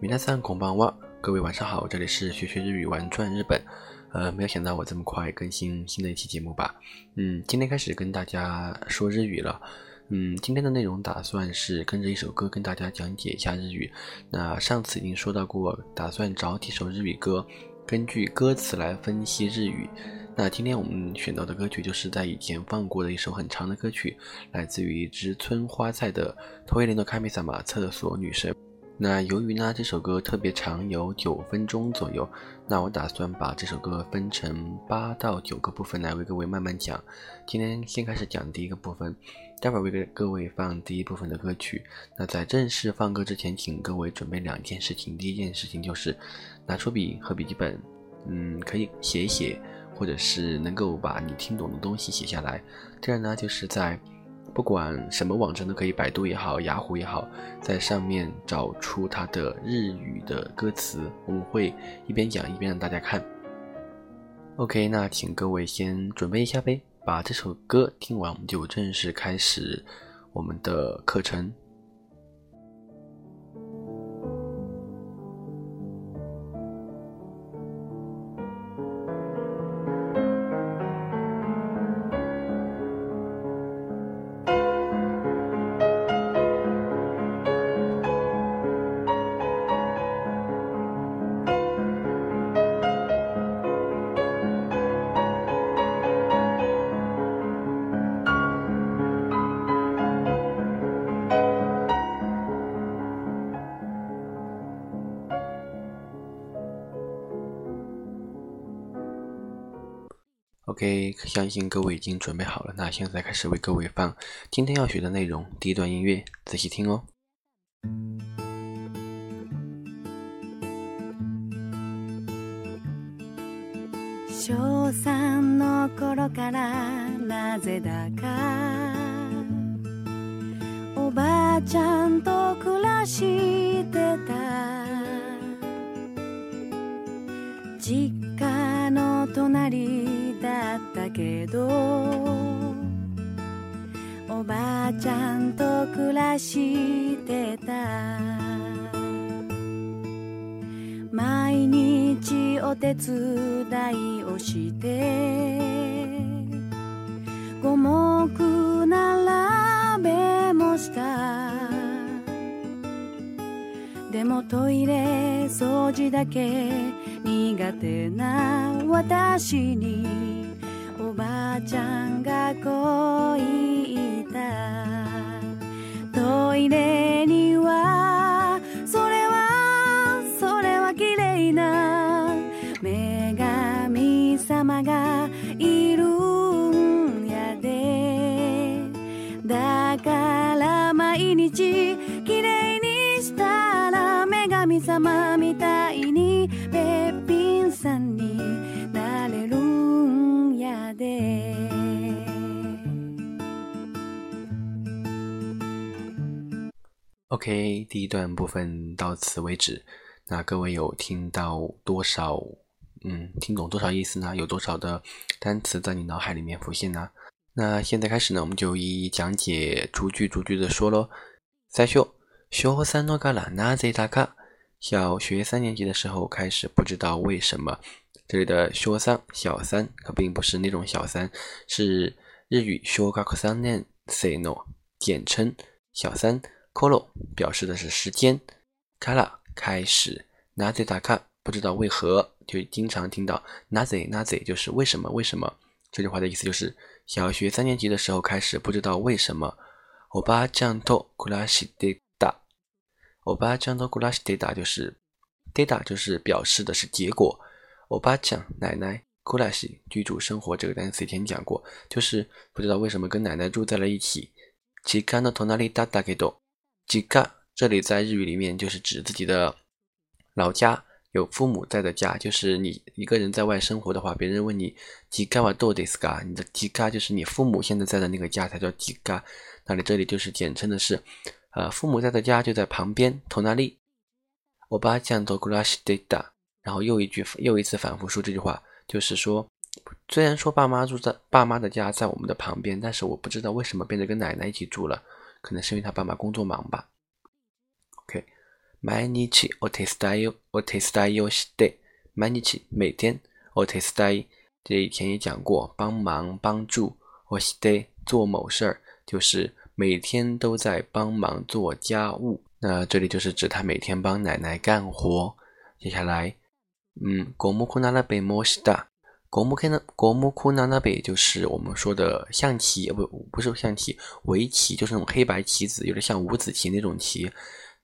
米娜桑孔邦哇，各位晚上好，这里是学学日语玩转日本。呃，没有想到我这么快更新新的一期节目吧？嗯，今天开始跟大家说日语了。嗯，今天的内容打算是跟着一首歌跟大家讲解一下日语。那上次已经说到过，打算找几首日语歌，根据歌词来分析日语。那今天我们选到的歌曲就是在以前放过的一首很长的歌曲，来自于植村花菜的《トイレの神様》厕所女神。 那由于呢这首歌特别长，有九分钟左右，那我打算把这首歌分成八到九个部分来为各位慢慢讲。今天先开始讲第一个部分，待会儿为各位放第一部分的歌曲。那在正式放歌之前，请各位准备两件事情。第一件事情就是拿出笔和笔记本，嗯，可以写一写，或者是能够把你听懂的东西写下来。第二呢，就是在不管什么网站都可以，百度也好，雅虎也好，在上面找出它的日语的歌词，我们会一边讲一边让大家看。OK，那请各位先准备一下呗，把这首歌听完，我们就正式开始我们的课程。OK，相信各位已经准备好了。那现在开始为各位放今天要学的内容。第一段音乐，仔细听哦。小三の頃からなぜだかおばあちゃんと暮らしてた実家の隣 だったけどおばあちゃんと暮らしてた。毎日お手伝いをしてでもトイレ掃除だけ苦手な私におばあちゃんがこう言った。トイレには OK，第一段部分到此为止。那各位有听到多少？嗯，听懂多少意思呢？有多少的单词在你脑海里面浮现呢？那现在开始呢，我们就一一讲解，逐句逐句的说喽。最初、小三のからなぜだか。小学三年级的时候开始，不知道为什么。这里的小三小三可并不是那种小三，是日语小学三年生の简称小三。 koro 表示的是时间。kara 开始。なぜだか不知道为何，就经常听到なぜなぜ就是为什么为什么。这句话的意思就是小学三年级的时候开始不知道为什么。おばあちゃんと暮らしてた。おばあちゃんと暮らしてた就是 data 就是表示的是结果。おばあちゃん奶奶暮らし居住生活这个单词以前讲过，就是不知道为什么跟奶奶住在了一起。実家の隣だったけど。 実家这里在日语里面就是指自己的老家，有父母在的家。就是你一个人在外生活的话，别人问你実家はどうですか？你的実家就是你父母现在在的那个家才叫実家。那你这里就是简称的是，呃，父母在的家就在旁边。隣。おばあちゃんと暮らしてた。然后又一句又一次反复说这句话，就是说，虽然说爸妈住在爸妈的家在我们的旁边，但是我不知道为什么变得跟奶奶一起住了。 可能是因为他爸妈工作忙吧。OK， 毎日お手伝いをお手伝いをして，毎日每天お手伝い，这以前也讲过，帮忙帮助，我して做某事儿，就是每天都在帮忙做家务。那这里就是指他每天帮奶奶干活。接下来，嗯，ゴムクナナベモシダ， ゴムクナゴムクナナベ就是我们说的象棋，不不是象棋，围棋就是那种黑白棋子，有点像五子棋那种棋。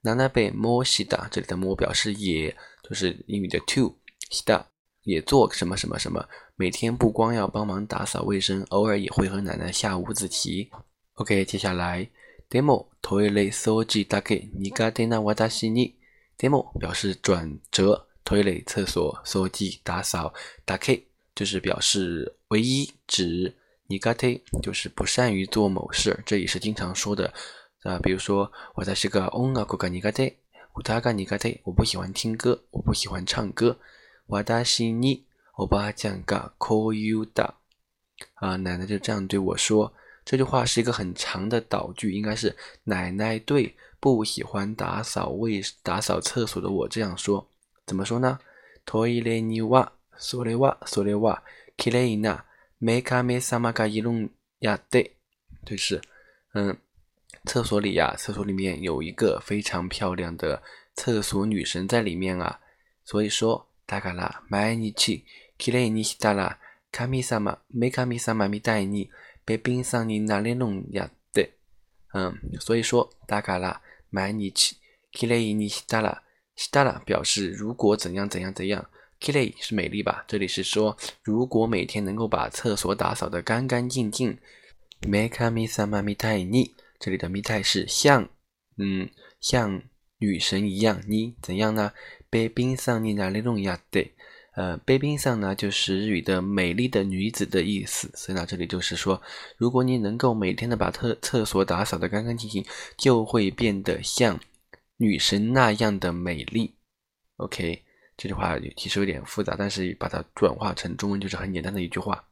ナナベモシダ，这里的モ表示也，就是英语的 to，シダ也做什么什么什么。每天不光要帮忙打扫卫生，偶尔也会和奶奶下五子棋。OK，接下来。demo トイレ掃除だけ苦手な私に demo 表示转折，トイレ厕所掃除打扫だけ 就是表示唯一指苦手就是不善于做某事，这也是经常说的啊。比如说，我在是个音楽が苦手，歌が苦手，我不喜欢听歌，我不喜欢唱歌。私におばあちゃんがこう言うだ啊，奶奶就这样对我说。这句话是一个很长的倒句，应该是奶奶对不喜欢打扫卫打扫厕所的我这样说。怎么说呢？トイレには それはそれは綺麗なメカメ様がいるんやで。就是，嗯，厕所里呀，厕所里面有一个非常漂亮的厕所女神在里面啊。所以说，だから毎日綺麗にしたら神様メカメ様みたいに。被冰上になれるんやで。嗯，所以说大概啦，毎日きれいにしたら、したら表示如果怎样怎样怎样。 きれい是美丽吧？这里是说如果每天能够把厕所打扫得干干净净。メカミサマみたいに，这里的みたい是像，嗯，像女神一样。你怎样呢？被冰上になれるんやで。呃，杯冰上呢，就是日语的美丽的女子的意思。所以呢，这里就是说，如果你能够每天的把厕厕所打扫的干干净净，就会变得像女神那样的美丽。OK， 这句话其实有点复杂，但是把它转化成中文就是很简单的一句话。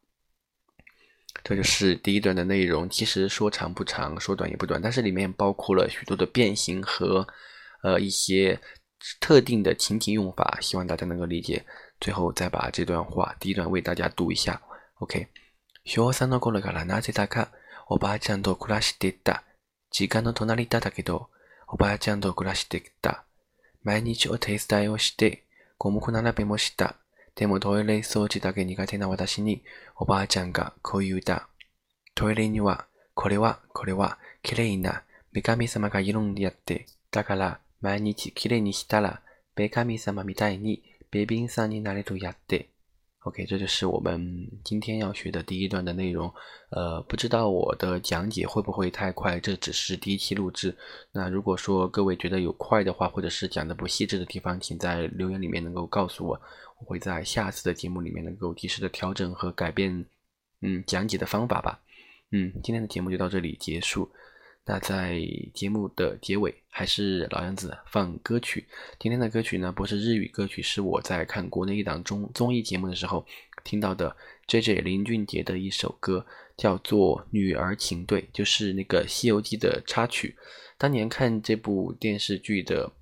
这就是第一段的内容，其实说长不长，说短也不短，但是里面包括了许多的变形和呃一些特定的情景用法，希望大家能够理解。最后再把这段话第一段为大家读一下。OK。小3の頃からなぜだかおばあちゃんと暮らしていた。実家の隣だったけど、おばあちゃんと暮らしてきた。毎日お手伝いをして、 五目並べもした。でもトイレ掃除だけ苦手な私に、おばあちゃんがこう言うた。トイレには、これは、これは、綺麗な女神様がいるんでやって。だから、毎日綺麗にしたら、女神様みたいにベビンさんになれるやって，OK，这就是我们今天要学的第一段的内容。呃，不知道我的讲解会不会太快？这只是第一期录制。那如果说各位觉得有快的话，或者是讲的不细致的地方，请在留言里面能够告诉我，我会在下次的节目里面能够及时的调整和改变，嗯，讲解的方法吧。嗯，今天的节目就到这里结束。那在节目的结尾，还是老样子放歌曲。今天的歌曲呢，不是日语歌曲，是我在看国内一档综综艺节目的时候听到的。J J 林俊杰的一首歌，叫做《女儿情对》，就是那个《西游记》的插曲。当年看这部电视剧的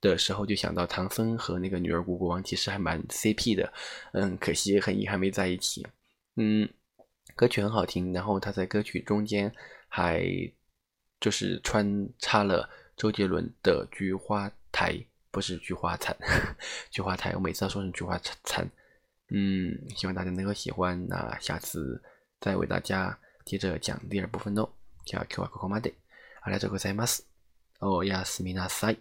的时候，就想到唐僧和那个女儿国国王其实还蛮 CP 的。嗯，可惜很遗憾没在一起。嗯，歌曲很好听，然后他在歌曲中间还。就是穿插了周杰伦的《菊花台》，不是菊花残，菊花台，我每次要说成菊花残。嗯，希望大家能够喜欢。那下次再为大家接着讲第二部分喽。じゃあ今日はここまで。ありがとうございます。おやすみなさい。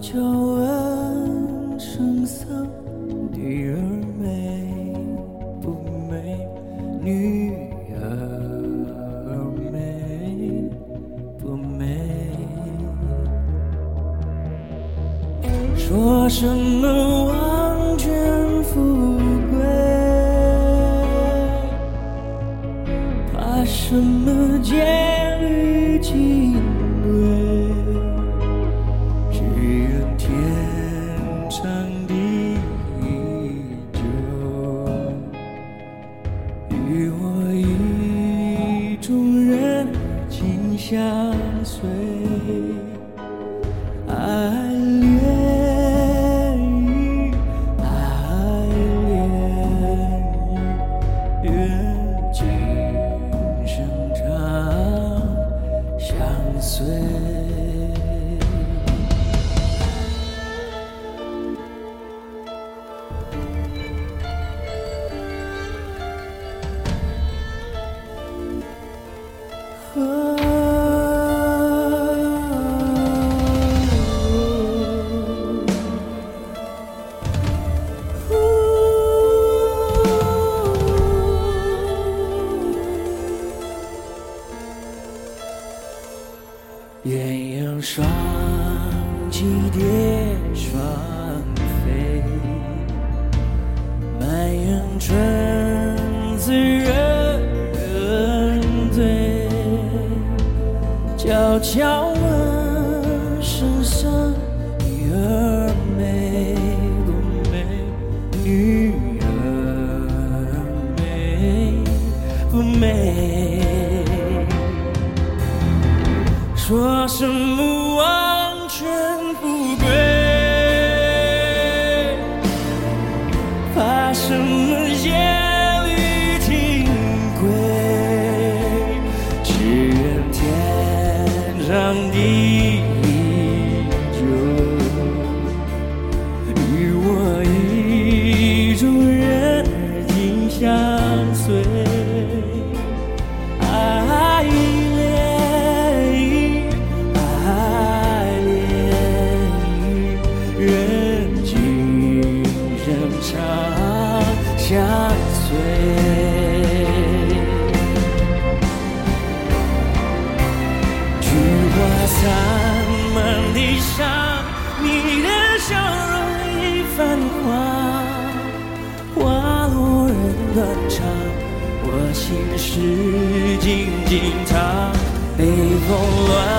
就问声色，女儿美不美？女儿美不美？说什么王权富贵？怕什么监狱金贵？让你。是静静藏。被风乱，